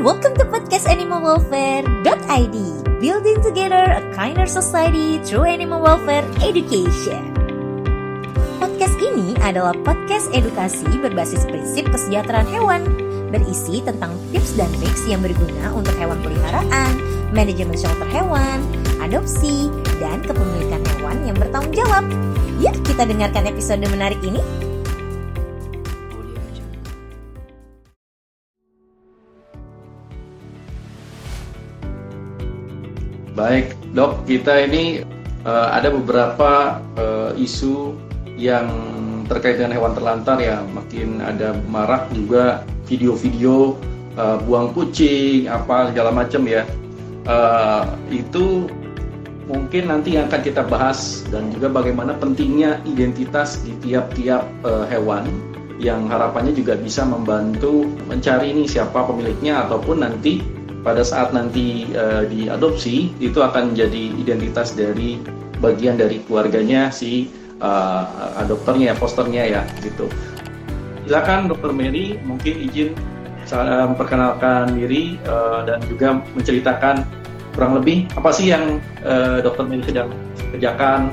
welcome to podcast animalwelfare.id Building together a kinder society through animal welfare education. Podcast ini adalah podcast edukasi berbasis prinsip kesejahteraan hewan Berisi tentang tips dan tips yang berguna untuk hewan peliharaan, manajemen shelter hewan, adopsi, dan kepemilikan hewan yang bertanggung jawab Yuk kita dengarkan episode menarik ini Baik, dok, kita ini uh, ada beberapa uh, isu yang terkait dengan hewan terlantar ya, makin ada marak juga video-video uh, buang kucing, apa segala macam ya. Uh, itu mungkin nanti yang akan kita bahas dan juga bagaimana pentingnya identitas di tiap-tiap uh, hewan yang harapannya juga bisa membantu mencari ini siapa pemiliknya ataupun nanti pada saat nanti uh, diadopsi itu akan menjadi identitas dari bagian dari keluarganya si uh, adopternya ya posternya ya gitu. Silakan dokter Mary mungkin izin saya memperkenalkan diri uh, dan juga menceritakan kurang lebih apa sih yang uh, dokter Mary sedang kerjakan.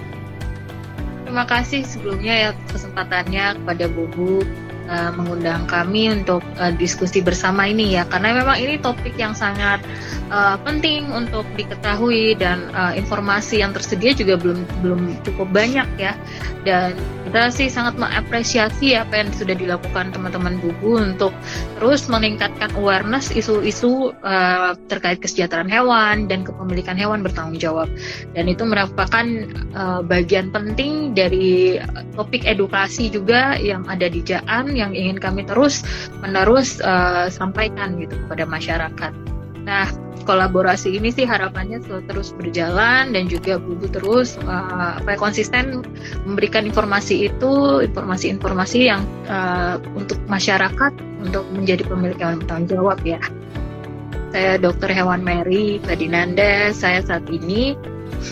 Terima kasih sebelumnya ya kesempatannya kepada Bubu uh, mengundang kami untuk uh, diskusi bersama ini ya. Karena memang ini topik yang sangat uh, penting untuk diketahui dan uh, informasi yang tersedia juga belum belum cukup banyak ya dan kita sih sangat mengapresiasi apa yang sudah dilakukan teman-teman bubu untuk terus meningkatkan awareness isu-isu uh, terkait kesejahteraan hewan dan kepemilikan hewan bertanggung jawab dan itu merupakan uh, bagian penting dari topik edukasi juga yang ada di Jaan yang ingin kami terus menerus uh, sampaikan gitu kepada masyarakat. Nah, kolaborasi ini sih harapannya terus berjalan dan juga Bubu terus uh, konsisten memberikan informasi itu, informasi-informasi yang uh, untuk masyarakat untuk menjadi pemilik hewan bertanggung jawab ya. Saya Dr. Hewan Mary Ferdinanda, saya saat ini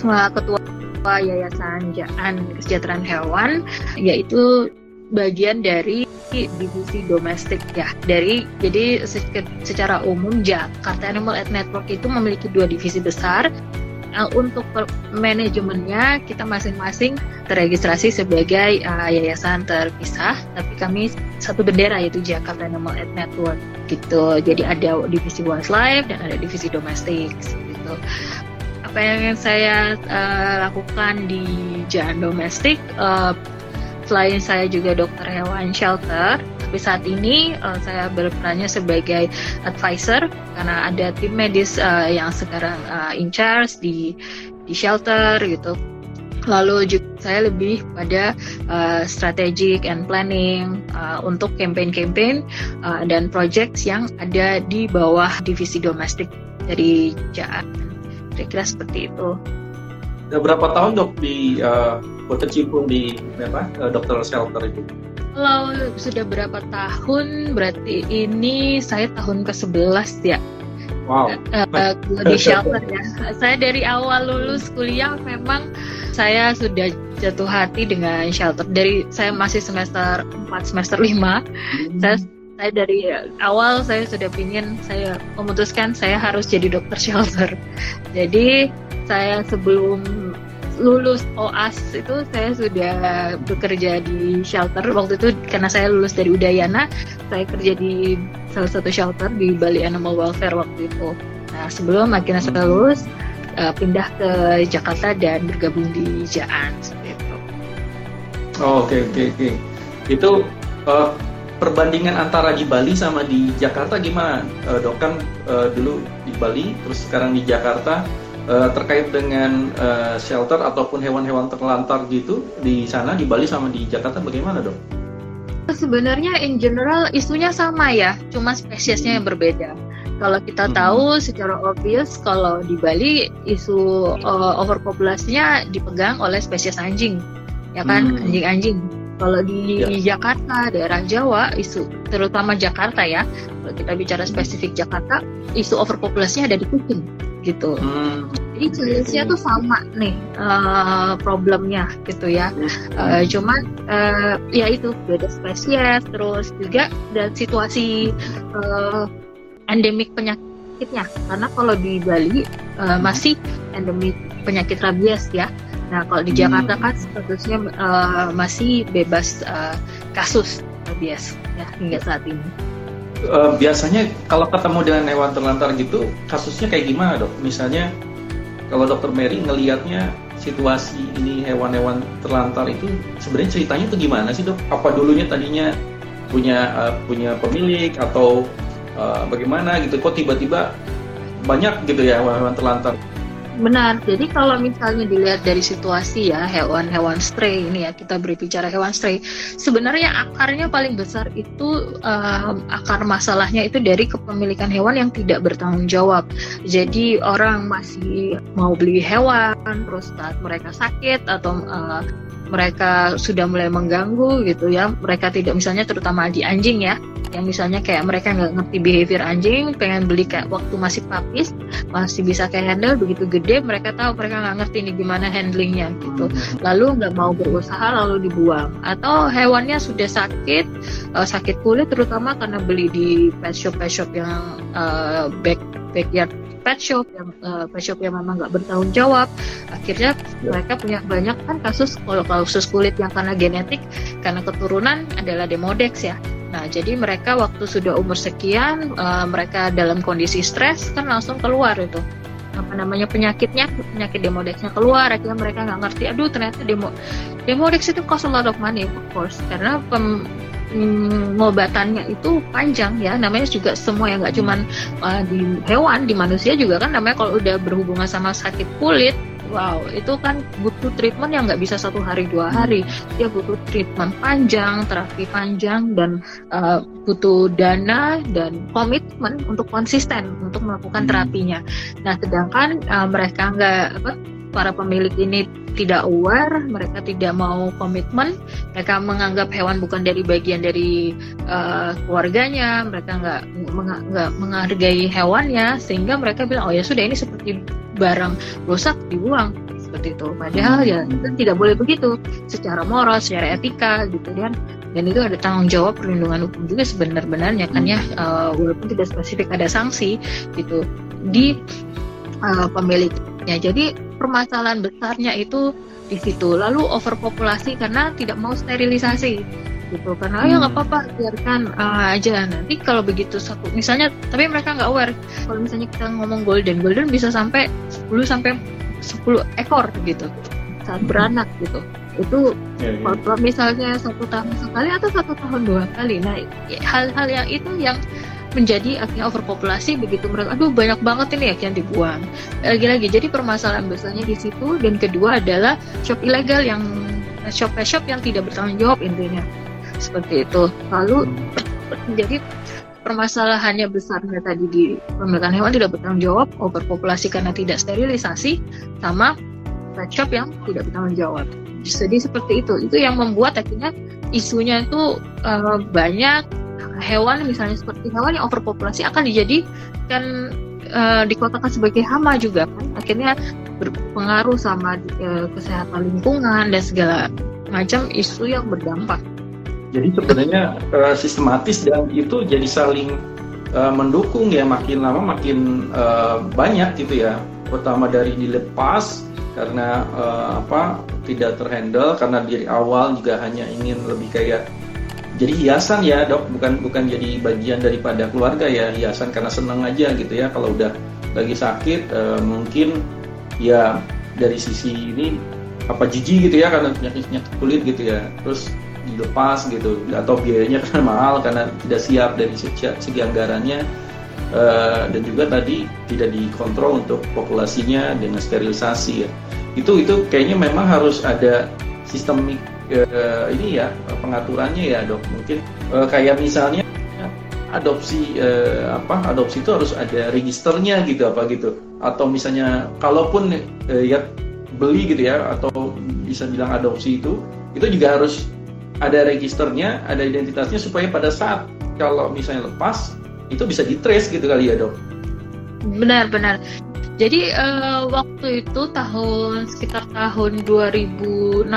uh, ketua Yayasan Jaan Kesejahteraan Hewan, yaitu bagian dari divisi domestik ya. Dari jadi secara umum Jakarta Animal Aid Network itu memiliki dua divisi besar. Uh, untuk manajemennya kita masing-masing terregistrasi sebagai uh, yayasan terpisah tapi kami satu bendera yaitu Jakarta Animal Aid Network gitu. Jadi ada divisi wildlife dan ada divisi domestik gitu. Apa yang saya uh, lakukan di Jalan Domestik uh, Selain saya juga dokter hewan shelter, tapi saat ini uh, saya berperannya sebagai advisor karena ada tim medis uh, yang sekarang uh, in charge di di shelter gitu. Lalu juga saya lebih pada uh, strategic and planning uh, untuk campaign-campaign uh, dan projects yang ada di bawah divisi domestik dari JAAN. Kira-kira seperti itu. Sudah berapa tahun dok di uh, berkecimpung di apa uh, dokter shelter itu? Kalau sudah berapa tahun, berarti ini saya tahun ke-11 ya. Wow. Uh, uh, di shelter ya. Saya dari awal lulus kuliah memang saya sudah jatuh hati dengan shelter. Dari saya masih semester 4, semester 5. Hmm. Saya saya dari awal saya sudah ingin saya memutuskan saya harus jadi dokter shelter. Jadi saya sebelum lulus OAS itu saya sudah bekerja di shelter waktu itu karena saya lulus dari Udayana saya kerja di salah satu shelter di Bali Animal Welfare waktu itu nah sebelum akhirnya saya hmm. lulus uh, pindah ke Jakarta dan bergabung di Jaan seperti itu oh, oke oke oke itu uh, perbandingan antara di Bali sama di Jakarta gimana uh, dok kan uh, dulu di Bali terus sekarang di Jakarta uh, terkait dengan uh, shelter ataupun hewan-hewan terlantar gitu di sana di Bali sama di Jakarta bagaimana dok? Sebenarnya in general isunya sama ya, cuma spesiesnya yang berbeda. Kalau kita hmm. tahu secara obvious kalau di Bali isu uh, overpopulasinya dipegang oleh spesies anjing, ya kan hmm. Kalau di ya. Jakarta, daerah Jawa, isu terutama Jakarta ya, kalau kita bicara spesifik Jakarta, isu overpopulasinya ada di kucing gitu. Hmm. Jadi jenisnya tuh sama nih uh, problemnya gitu ya. Uh, cuman uh, ya itu beda spesies terus juga dan situasi uh, endemik penyakitnya karena kalau di Bali uh, masih endemik penyakit rabies ya nah kalau di hmm. Jakarta kan statusnya uh, masih bebas uh, kasus rabies ya hingga saat ini uh, biasanya kalau ketemu dengan hewan terlantar gitu kasusnya kayak gimana dok misalnya kalau dokter Mary ngelihatnya situasi ini hewan-hewan terlantar itu sebenarnya ceritanya itu gimana sih dok? Apa dulunya tadinya punya uh, punya pemilik atau uh, bagaimana gitu? Kok tiba-tiba banyak gitu ya hewan-hewan terlantar? Benar. Jadi kalau misalnya dilihat dari situasi ya hewan-hewan stray ini ya kita berbicara hewan stray, sebenarnya akarnya paling besar itu uh, akar masalahnya itu dari kepemilikan hewan yang tidak bertanggung jawab. Jadi orang masih mau beli hewan, terus saat mereka sakit atau uh, mereka sudah mulai mengganggu gitu ya, mereka tidak misalnya terutama di anjing ya, yang misalnya kayak mereka nggak ngerti behavior anjing pengen beli kayak waktu masih papis masih bisa kayak handle begitu gede mereka tahu mereka nggak ngerti ini gimana handlingnya gitu. Hmm. lalu nggak mau berusaha lalu dibuang. Atau hewannya sudah sakit uh, sakit kulit terutama karena beli di pet shop pet shop yang uh, back backyard pet shop yang uh, pet shop yang memang nggak bertanggung jawab. Akhirnya ya. mereka punya banyak kan kasus kalau kasus kulit yang karena genetik karena keturunan adalah demodex ya. Nah jadi mereka waktu sudah umur sekian uh, mereka dalam kondisi stres kan langsung keluar itu. Apa namanya penyakitnya penyakit demodexnya keluar akhirnya mereka nggak ngerti aduh ternyata demo demodex itu cost a lot of money of course. Karena pem, pengobatannya hmm, itu panjang ya. Namanya juga semua yang nggak cuman uh, di hewan di manusia juga kan namanya kalau udah berhubungan sama sakit kulit wow itu kan butuh treatment yang nggak bisa satu hari dua hari. Dia butuh treatment panjang terapi panjang dan uh, butuh dana dan komitmen untuk konsisten untuk melakukan hmm. terapinya. Nah sedangkan uh, mereka nggak apa para pemilik ini tidak aware, mereka tidak mau komitmen, mereka menganggap hewan bukan dari bagian dari uh, keluarganya, mereka nggak nggak menghargai hewannya, sehingga mereka bilang oh ya sudah ini seperti barang rusak dibuang seperti itu. Padahal ya itu tidak boleh begitu secara moral, secara etika gitu kan. Dan itu ada tanggung jawab perlindungan hukum juga sebenarnya kan ya, uh, walaupun tidak spesifik ada sanksi gitu di uh, pemiliknya. Jadi permasalahan besarnya itu di situ. Lalu overpopulasi karena tidak mau sterilisasi gitu karena hmm. ya nggak apa-apa biarkan uh, aja nanti kalau begitu satu misalnya tapi mereka nggak aware kalau misalnya kita ngomong golden golden bisa sampai 10 sampai 10 ekor gitu saat beranak gitu itu ya, ya. kalau misalnya satu tahun sekali atau satu tahun dua kali nah hal-hal yang itu yang menjadi akhirnya overpopulasi begitu. Mereka aduh banyak banget ini ya yang dibuang. Lagi-lagi jadi permasalahan besarnya di situ. Dan kedua adalah shop ilegal yang shop shop yang tidak bertanggung jawab intinya. Seperti itu. Lalu jadi permasalahannya besarnya tadi di pemilikan hewan tidak bertanggung jawab overpopulasi karena tidak sterilisasi sama pet shop yang tidak bertanggung jawab. Jadi seperti itu. Itu yang membuat akhirnya isunya itu uh, banyak hewan misalnya seperti hewan yang overpopulasi akan dijadikan uh, dikotakan sebagai hama juga kan akhirnya berpengaruh sama uh, kesehatan lingkungan dan segala macam isu yang berdampak. Jadi sebenarnya uh, sistematis dan itu jadi saling uh, mendukung ya makin lama makin uh, banyak gitu ya. Pertama dari dilepas karena uh, apa tidak terhandle karena dari awal juga hanya ingin lebih kayak jadi hiasan ya dok. Bukan bukan jadi bagian daripada keluarga ya hiasan karena senang aja gitu ya. Kalau udah lagi sakit e, mungkin ya dari sisi ini apa jijik gitu ya karena penyakit penyakit kulit gitu ya. Terus dilepas gitu. Atau biayanya karena mahal karena tidak siap dari segi, segi anggarannya. E, dan juga tadi tidak dikontrol untuk populasinya dengan sterilisasi ya. Itu itu kayaknya memang harus ada sistemik uh, ini ya pengaturannya ya dok. Mungkin uh, kayak misalnya adopsi uh, apa adopsi itu harus ada registernya gitu apa gitu. Atau misalnya kalaupun ya beli gitu ya atau bisa bilang adopsi itu itu juga harus ada registernya ada identitasnya supaya pada saat kalau misalnya lepas itu bisa ditrace gitu kali ya dok. Benar benar. Jadi uh, waktu itu tahun sekitar tahun 2016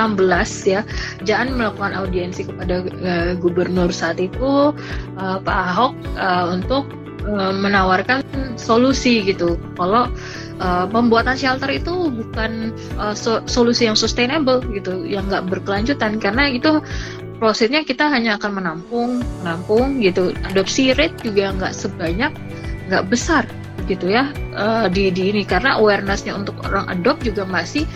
ya, Jaan melakukan audiensi kepada uh, gubernur saat itu uh, Pak Ahok uh, untuk uh, menawarkan solusi gitu. Kalau uh, pembuatan shelter itu bukan uh, so solusi yang sustainable gitu yang nggak berkelanjutan. Karena itu prosesnya kita hanya akan menampung menampung gitu. Adopsi rate juga nggak sebanyak nggak besar gitu ya uh, di di ini. Karena awarenessnya untuk orang adopt juga masih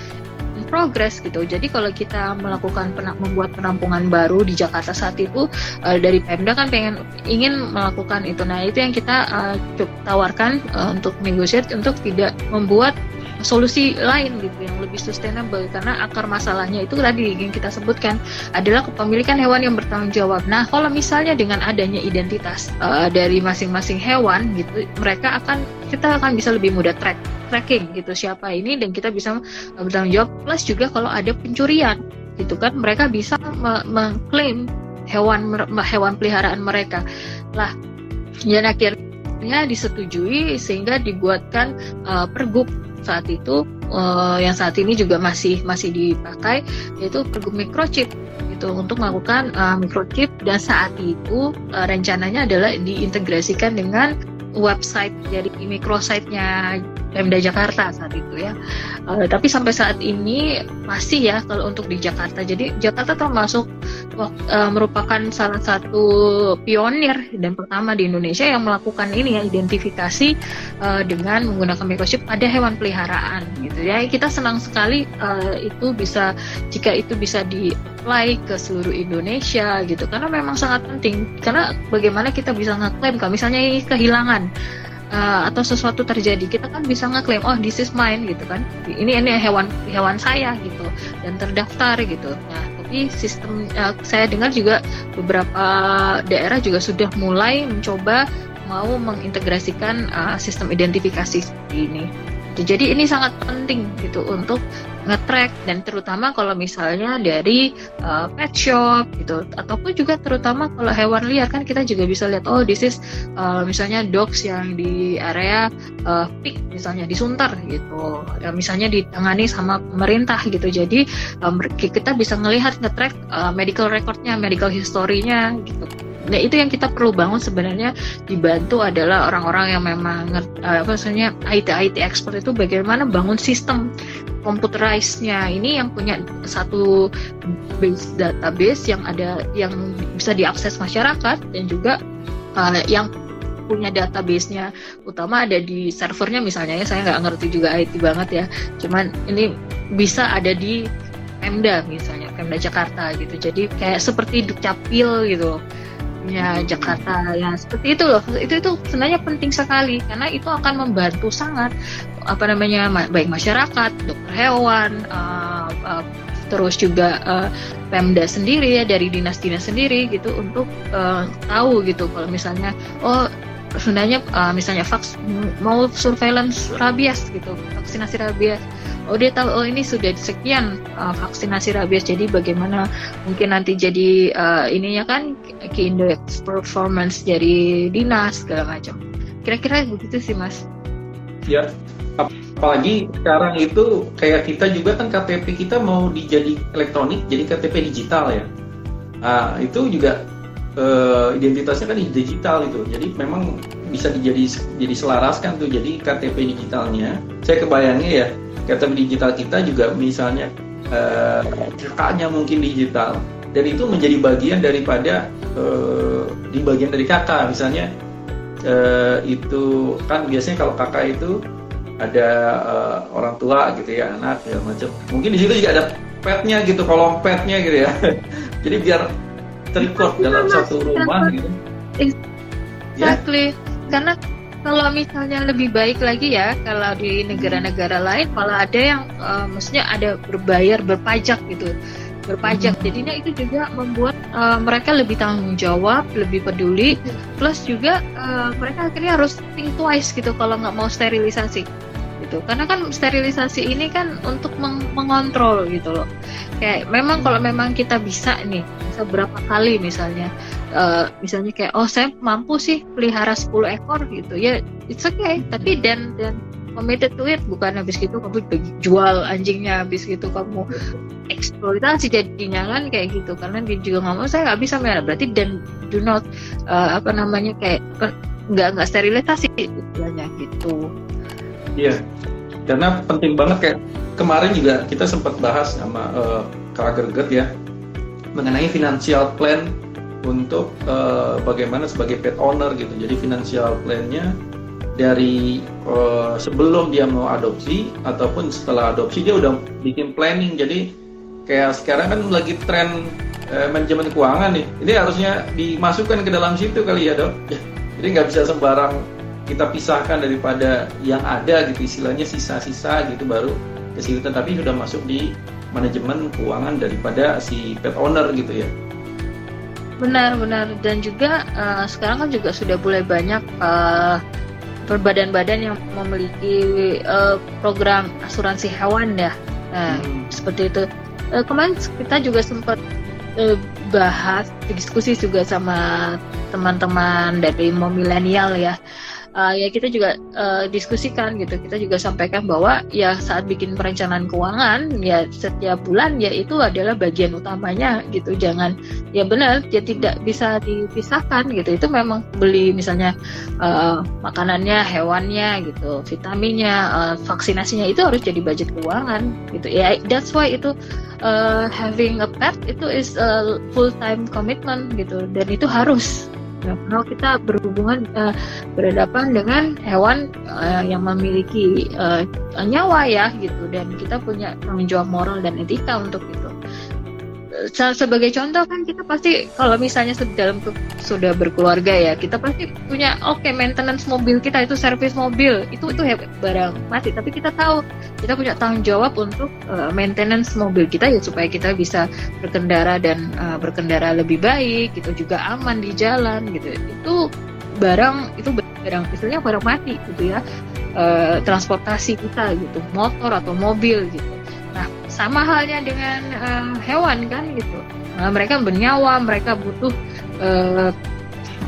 progress gitu. Jadi kalau kita melakukan pena membuat penampungan baru di Jakarta saat itu uh, dari Pemda kan pengen ingin melakukan itu. Nah itu yang kita uh, tawarkan uh, untuk negosiasi untuk tidak membuat solusi lain gitu yang lebih sustainable karena akar masalahnya itu tadi yang kita sebutkan adalah kepemilikan hewan yang bertanggung jawab. Nah, kalau misalnya dengan adanya identitas uh, dari masing-masing hewan gitu, mereka akan kita akan bisa lebih mudah track tracking gitu siapa ini dan kita bisa bertanggung jawab. Plus juga kalau ada pencurian gitu kan mereka bisa mengklaim hewan hewan peliharaan mereka. Lah dan akhirnya disetujui sehingga dibuatkan uh, pergub saat itu uh, yang saat ini juga masih masih dipakai yaitu pergub microchip gitu. Untuk melakukan uh, microchip dan saat itu uh, rencananya adalah diintegrasikan dengan website dari microsite-nya Pemda Jakarta saat itu ya. Uh, tapi sampai saat ini masih ya kalau untuk di Jakarta. Jadi Jakarta termasuk uh, merupakan salah satu pionir dan pertama di Indonesia yang melakukan ini ya identifikasi uh, dengan menggunakan microchip pada hewan peliharaan gitu ya. Kita senang sekali uh, itu bisa jika itu bisa di apply ke seluruh Indonesia gitu karena memang sangat penting karena bagaimana kita bisa ngeklaim kalau misalnya ini kehilangan uh, atau sesuatu terjadi kita kan bisa ngeklaim oh this is mine gitu kan. Ini ini hewan hewan saya gitu dan terdaftar gitu. Nah tapi sistem uh, saya dengar juga beberapa daerah juga sudah mulai mencoba mau mengintegrasikan uh, sistem identifikasi ini jadi ini sangat penting gitu untuk ngetrack dan terutama kalau misalnya dari uh, pet shop gitu ataupun juga terutama kalau hewan liar kan kita juga bisa lihat oh this is uh, misalnya dogs yang di area uh, pig misalnya disuntar gitu ya, misalnya ditangani sama pemerintah gitu. Jadi um, kita bisa ngelihat ngetrack uh, medical recordnya medical historinya gitu Nah itu yang kita perlu bangun sebenarnya dibantu adalah orang-orang yang memang uh, apa maksudnya IT IT expert itu bagaimana bangun sistem computerized-nya. Ini yang punya satu base database yang ada yang bisa diakses masyarakat dan juga uh, yang punya database-nya. Utama ada di servernya misalnya ya saya nggak ngerti juga IT banget ya. Cuman ini bisa ada di Pemda misalnya Pemda Jakarta gitu. Jadi kayak seperti dukcapil gitu ya Jakarta ya seperti itu loh. Itu itu sebenarnya penting sekali karena itu akan membantu sangat apa namanya baik masyarakat dokter hewan uh, uh, terus juga uh, Pemda sendiri ya dari dinas-dinas sendiri gitu untuk uh, tahu gitu kalau misalnya oh sebenarnya uh, misalnya vaks mau surveillance rabies gitu vaksinasi rabies oh dia tahu oh ini sudah sekian uh, vaksinasi rabies. Jadi bagaimana mungkin nanti jadi uh, ininya kan key index performance dari dinas segala macam. Kira-kira begitu sih mas. Ya apalagi sekarang itu kayak kita juga kan KTP kita mau dijadi elektronik jadi KTP digital ya. Nah, itu juga uh, identitasnya kan digital itu. Jadi memang bisa dijadi jadi selaraskan tuh jadi KTP digitalnya. Saya kebayangnya ya KTP digital kita juga misalnya uh, kakaknya mungkin digital. Dan itu menjadi bagian daripada uh, di bagian dari kakak misalnya uh, itu kan biasanya kalau kakak itu ada uh, orang tua gitu ya anak ya macam. Mungkin di situ juga ada petnya gitu kolom petnya gitu ya. Jadi biar terikut dalam satu rumah gitu. Exactly ya. karena kalau misalnya lebih baik lagi ya kalau di negara-negara lain malah ada yang uh, maksudnya ada berbayar berpajak gitu. Berpajak. Hmm. jadinya itu juga membuat uh, mereka lebih tanggung jawab lebih peduli. Plus juga uh, mereka akhirnya harus think twice gitu kalau nggak mau sterilisasi gitu. Karena kan sterilisasi ini kan untuk meng mengontrol gitu loh. Kayak memang kalau memang kita bisa nih bisa berapa kali misalnya uh, misalnya kayak oh saya mampu sih pelihara 10 ekor gitu. Ya it's okay. Tapi dan dan committed to it bukan habis gitu kamu jual anjingnya habis gitu kamu eksploitasi jadinya kan kayak gitu. Karena dia juga mau saya nggak bisa merah berarti dan do not uh, apa namanya kayak nggak nggak sterilisasi istilahnya gitu. Iya. Karena penting banget kayak kemarin juga kita sempat bahas sama uh, Kak ya mengenai financial plan untuk uh, bagaimana sebagai pet owner gitu. Jadi financial plan-nya dari uh, sebelum dia mau adopsi ataupun setelah adopsi dia udah bikin planning. Jadi kayak sekarang kan lagi tren uh, manajemen keuangan nih. Ini harusnya dimasukkan ke dalam situ kali ya dok. Jadi nggak bisa sembarang kita pisahkan daripada yang ada gitu istilahnya sisa-sisa gitu baru ke situ tapi sudah masuk di manajemen keuangan daripada si pet owner gitu ya benar-benar dan juga uh, sekarang kan juga sudah mulai banyak uh, badan-badan yang memiliki uh, program asuransi hewan ya. Nah, hmm. seperti itu. Uh, kemarin kita juga sempat uh, bahas diskusi juga sama teman-teman dari milenial ya uh, ya kita juga uh, diskusikan gitu. Kita juga sampaikan bahwa ya saat bikin perencanaan keuangan ya setiap bulan ya itu adalah bagian utamanya gitu. Jangan ya benar ya tidak bisa dipisahkan gitu. Itu memang beli misalnya uh, makanannya hewannya gitu vitaminnya uh, vaksinasinya itu harus jadi budget keuangan gitu. Ya that's why itu uh, having a pet itu is a full time commitment gitu. Dan itu harus Nah, kalau kita berhubungan uh, berhadapan dengan hewan uh, yang memiliki uh, nyawa ya gitu. Dan kita punya tanggung jawab moral dan etika untuk itu sebagai contoh kan kita pasti kalau misalnya dalam sudah berkeluarga ya kita pasti punya oke okay, maintenance mobil kita itu servis mobil itu itu barang mati. Tapi kita tahu kita punya tanggung jawab untuk uh, maintenance mobil kita ya supaya kita bisa berkendara dan uh, berkendara lebih baik gitu juga aman di jalan gitu. Itu barang itu barang istilahnya barang mati gitu ya uh, transportasi kita gitu motor atau mobil gitu Nah, sama halnya dengan uh, hewan kan gitu. Nah, mereka bernyawa, mereka butuh uh,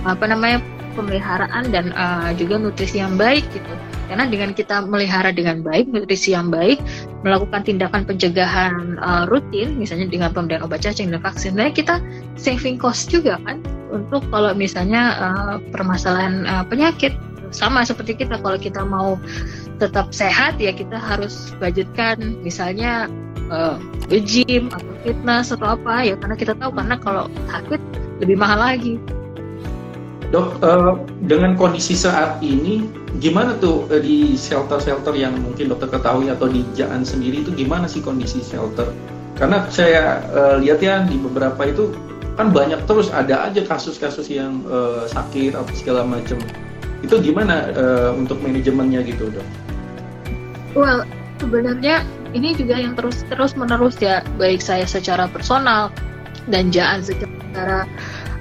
apa namanya pemeliharaan dan uh, juga nutrisi yang baik gitu. Karena dengan kita melihara dengan baik, nutrisi yang baik, melakukan tindakan pencegahan uh, rutin, misalnya dengan pemberian obat cacing dan vaksin, nah kita saving cost juga kan untuk kalau misalnya uh, permasalahan uh, penyakit sama seperti kita kalau kita mau tetap sehat ya kita harus budgetkan misalnya uh, gym atau fitness atau apa ya karena kita tahu karena kalau sakit lebih mahal lagi. Dok, uh, dengan kondisi saat ini gimana tuh uh, di shelter-shelter yang mungkin dokter ketahui atau di Jaan sendiri itu gimana sih kondisi shelter? Karena saya uh, lihat ya di beberapa itu kan banyak terus ada aja kasus-kasus yang uh, sakit atau segala macam. Itu gimana uh, untuk manajemennya gitu dok? Well, sebenarnya ini juga yang terus terus menerus ya, baik saya secara personal dan Jaan secara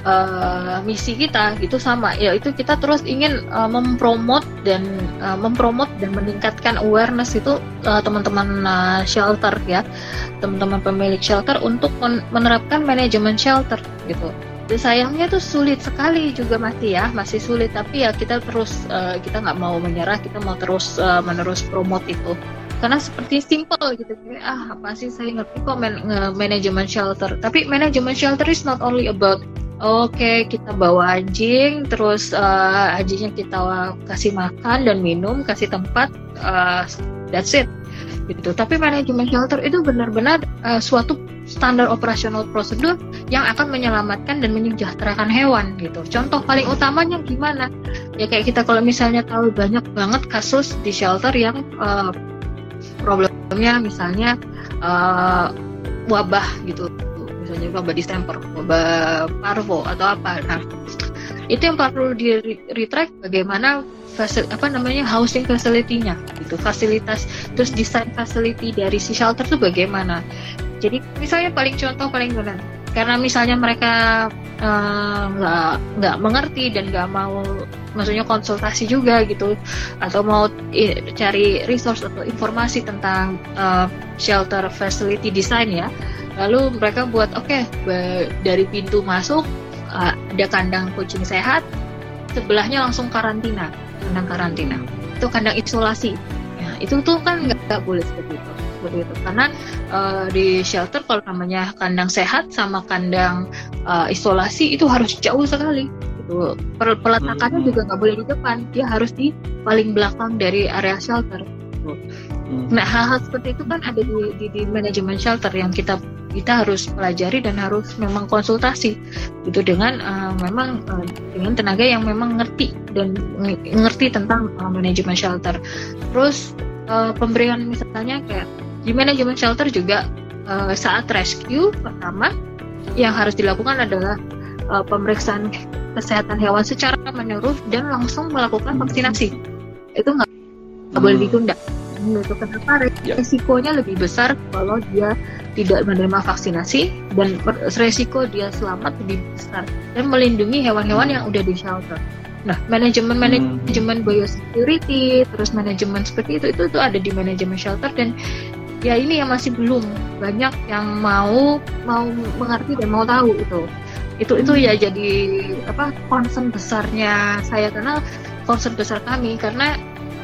uh, misi kita gitu sama. Ya itu kita terus ingin uh, mempromot dan uh, mempromot dan meningkatkan awareness itu uh, teman-teman uh, shelter ya. Teman-teman pemilik shelter untuk menerapkan manajemen shelter gitu sayangnya tuh sulit sekali juga masih ya masih sulit tapi ya kita terus uh, kita nggak mau menyerah. Kita mau terus uh, menerus promote itu. Karena seperti simple gitu. Ah apa sih saya ngerti kok man manajemen shelter? Tapi manajemen shelter is not only about oke okay, kita bawa anjing terus uh, anjingnya kita kasih makan dan minum kasih tempat uh, that's it gitu tapi manajemen shelter itu benar-benar uh, suatu standar operasional prosedur yang akan menyelamatkan dan menyejahterakan hewan gitu. Contoh paling utamanya gimana? Ya kayak kita kalau misalnya tahu banyak banget kasus di shelter yang uh, problemnya misalnya uh, wabah gitu, misalnya wabah distemper, wabah parvo atau apa. Nah, itu yang perlu di retract bagaimana fasil, apa namanya housing facility-nya gitu. Fasilitas terus desain facility dari si shelter itu bagaimana. Jadi misalnya paling contoh paling benar. Karena misalnya mereka eh, nggak uh, nggak mengerti dan nggak mau maksudnya konsultasi juga gitu atau mau cari resource atau informasi tentang uh, shelter facility design ya lalu mereka buat oke okay, dari pintu masuk uh, ada kandang kucing sehat sebelahnya langsung karantina kandang karantina itu kandang isolasi ya, itu tuh kan nggak boleh seperti itu seperti itu karena uh, di shelter kalau namanya kandang sehat sama kandang uh, isolasi itu harus jauh sekali gitu. peletakannya hmm. juga nggak boleh di depan, dia harus di paling belakang dari area shelter. Gitu. Hmm. Nah hal-hal seperti itu kan ada di, di, di manajemen shelter yang kita kita harus pelajari dan harus memang konsultasi itu dengan uh, memang uh, dengan tenaga yang memang ngerti dan ngerti tentang uh, manajemen shelter. Terus uh, pemberian misalnya kayak di manajemen shelter juga uh, saat rescue pertama yang harus dilakukan adalah uh, pemeriksaan kesehatan hewan secara menyeluruh dan langsung melakukan vaksinasi. Itu nggak hmm. boleh ditunda. Itu kenapa ya. resikonya lebih besar kalau dia tidak menerima vaksinasi dan resiko dia selamat lebih besar dan melindungi hewan-hewan yang udah di shelter. Nah, manajemen hmm. manajemen biosecurity, terus manajemen seperti itu itu tuh ada di manajemen shelter dan ya ini yang masih belum banyak yang mau mau mengerti dan mau tahu itu itu itu ya jadi apa concern besarnya saya karena concern besar kami karena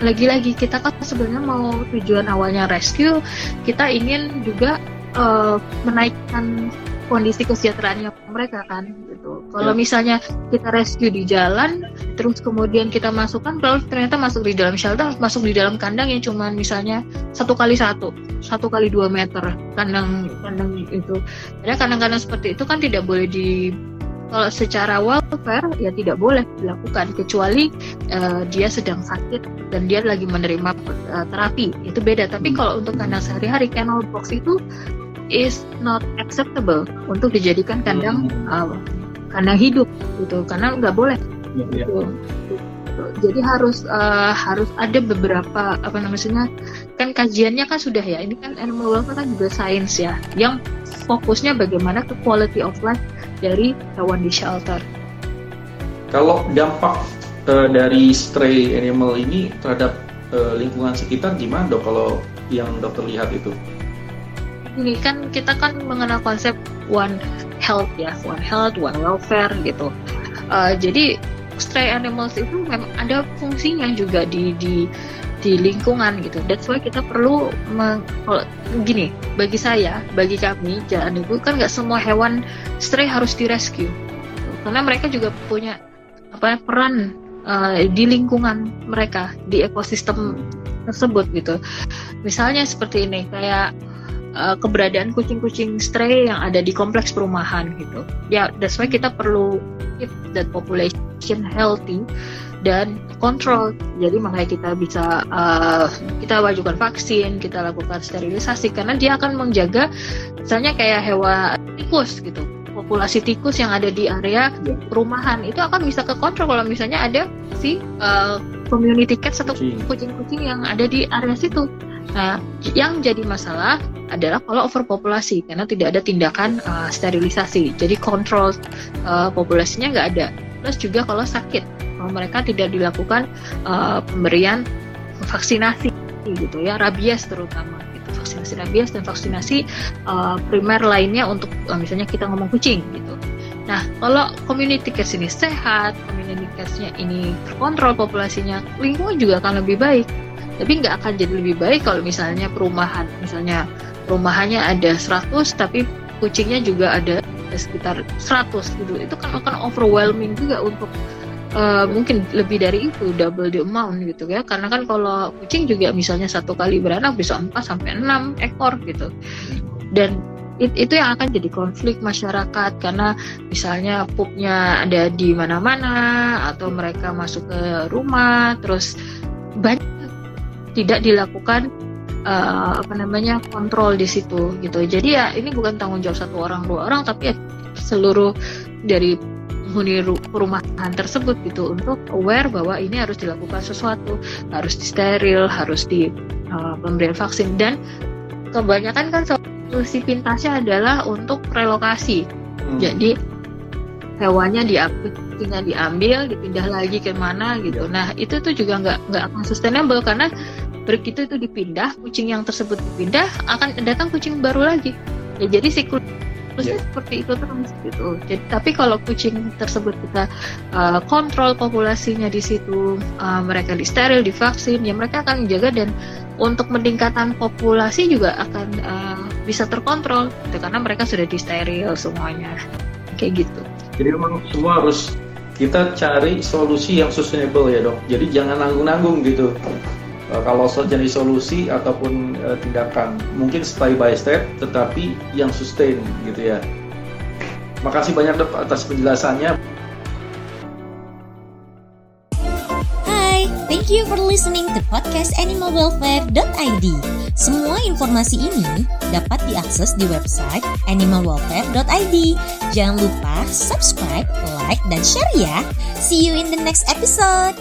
lagi-lagi kita kan sebenarnya mau tujuan awalnya rescue kita ingin juga uh, menaikkan kondisi kesejahteraannya mereka kan gitu. Kalau ya. misalnya kita rescue di jalan, terus kemudian kita masukkan, lalu ternyata masuk di dalam shelter, masuk di dalam kandang yang cuma misalnya satu kali satu, satu kali dua meter kandang kandang itu. Karena kandang-kandang seperti itu kan tidak boleh di kalau secara welfare ya tidak boleh dilakukan kecuali uh, dia sedang sakit dan dia lagi menerima uh, terapi. Itu beda. Tapi kalau untuk kandang sehari-hari kennel box itu is not acceptable untuk dijadikan kandang uh, kandang hidup gitu. Karena nggak boleh. Ya, ya. Gitu. jadi harus uh, harus ada beberapa apa namanya kan kajiannya kan sudah ya. Ini kan animal welfare kan juga sains ya yang fokusnya bagaimana ke quality of life dari hewan di shelter. Kalau dampak uh, dari stray animal ini terhadap uh, lingkungan sekitar gimana dok kalau yang dokter lihat itu? Ini kan kita kan mengenal konsep one health ya one health one welfare gitu. Uh, jadi stray animals itu memang ada fungsinya juga di di di lingkungan gitu. That's why kita perlu meng, gini bagi saya, bagi kami jalan itu kan nggak semua hewan stray harus direscue, karena mereka juga punya apa peran uh, di lingkungan mereka di ekosistem tersebut gitu. Misalnya seperti ini kayak uh, keberadaan kucing-kucing stray yang ada di kompleks perumahan gitu. Ya, that's why kita perlu keep that population healthy dan kontrol. Jadi makanya kita bisa uh, kita wajukan vaksin, kita lakukan sterilisasi karena dia akan menjaga misalnya kayak hewan tikus gitu. Populasi tikus yang ada di area perumahan itu akan bisa ke kontrol kalau misalnya ada si uh, community cats atau kucing-kucing yang ada di area situ. Nah, yang jadi masalah adalah kalau overpopulasi karena tidak ada tindakan uh, sterilisasi. Jadi kontrol uh, populasinya nggak ada. Plus juga kalau sakit, kalau mereka tidak dilakukan uh, pemberian vaksinasi gitu ya, rabies terutama gitu. Vaksinasi rabies dan vaksinasi uh, primer lainnya untuk uh, misalnya kita ngomong kucing gitu. Nah, kalau community case ini sehat, community case-nya ini terkontrol populasinya, lingkungan juga akan lebih baik tapi nggak akan jadi lebih baik kalau misalnya perumahan misalnya perumahannya ada 100 tapi kucingnya juga ada sekitar 100 gitu. Itu kan akan overwhelming juga untuk uh, mungkin lebih dari itu double the amount gitu ya. Karena kan kalau kucing juga misalnya satu kali beranak bisa 4 sampai 6 ekor gitu. Dan itu yang akan jadi konflik masyarakat. Karena misalnya pupnya ada di mana-mana atau mereka masuk ke rumah terus banyak tidak dilakukan uh, apa namanya kontrol di situ gitu. Jadi ya ini bukan tanggung jawab satu orang dua orang tapi ya seluruh dari penghuni perumahan tersebut gitu untuk aware bahwa ini harus dilakukan sesuatu harus disteril harus di uh, pemberian vaksin. Dan kebanyakan kan solusi pintasnya adalah untuk relokasi. Hmm. jadi hewannya diambil diambil dipindah lagi ke mana gitu. Nah itu tuh juga nggak nggak akan sustainable karena begitu itu dipindah kucing yang tersebut dipindah akan datang kucing baru lagi ya jadi siklusnya yeah. seperti itu terus gitu jadi tapi kalau kucing tersebut kita uh, kontrol populasinya di situ uh, mereka disteril divaksin ya mereka akan menjaga dan untuk meningkatkan populasi juga akan uh, bisa terkontrol gitu, karena mereka sudah disteril semuanya kayak gitu jadi memang semua harus kita cari solusi yang sustainable ya dok. Jadi jangan nanggung-nanggung gitu. Uh, kalau jadi solusi ataupun uh, tindakan mungkin step by step, tetapi yang sustain gitu ya. Makasih banyak dok atas penjelasannya. Thank you for listening to podcast animalwelfare.id. Semua informasi ini dapat diakses di website animalwelfare.id. Jangan lupa subscribe, like, dan share ya. See you in the next episode.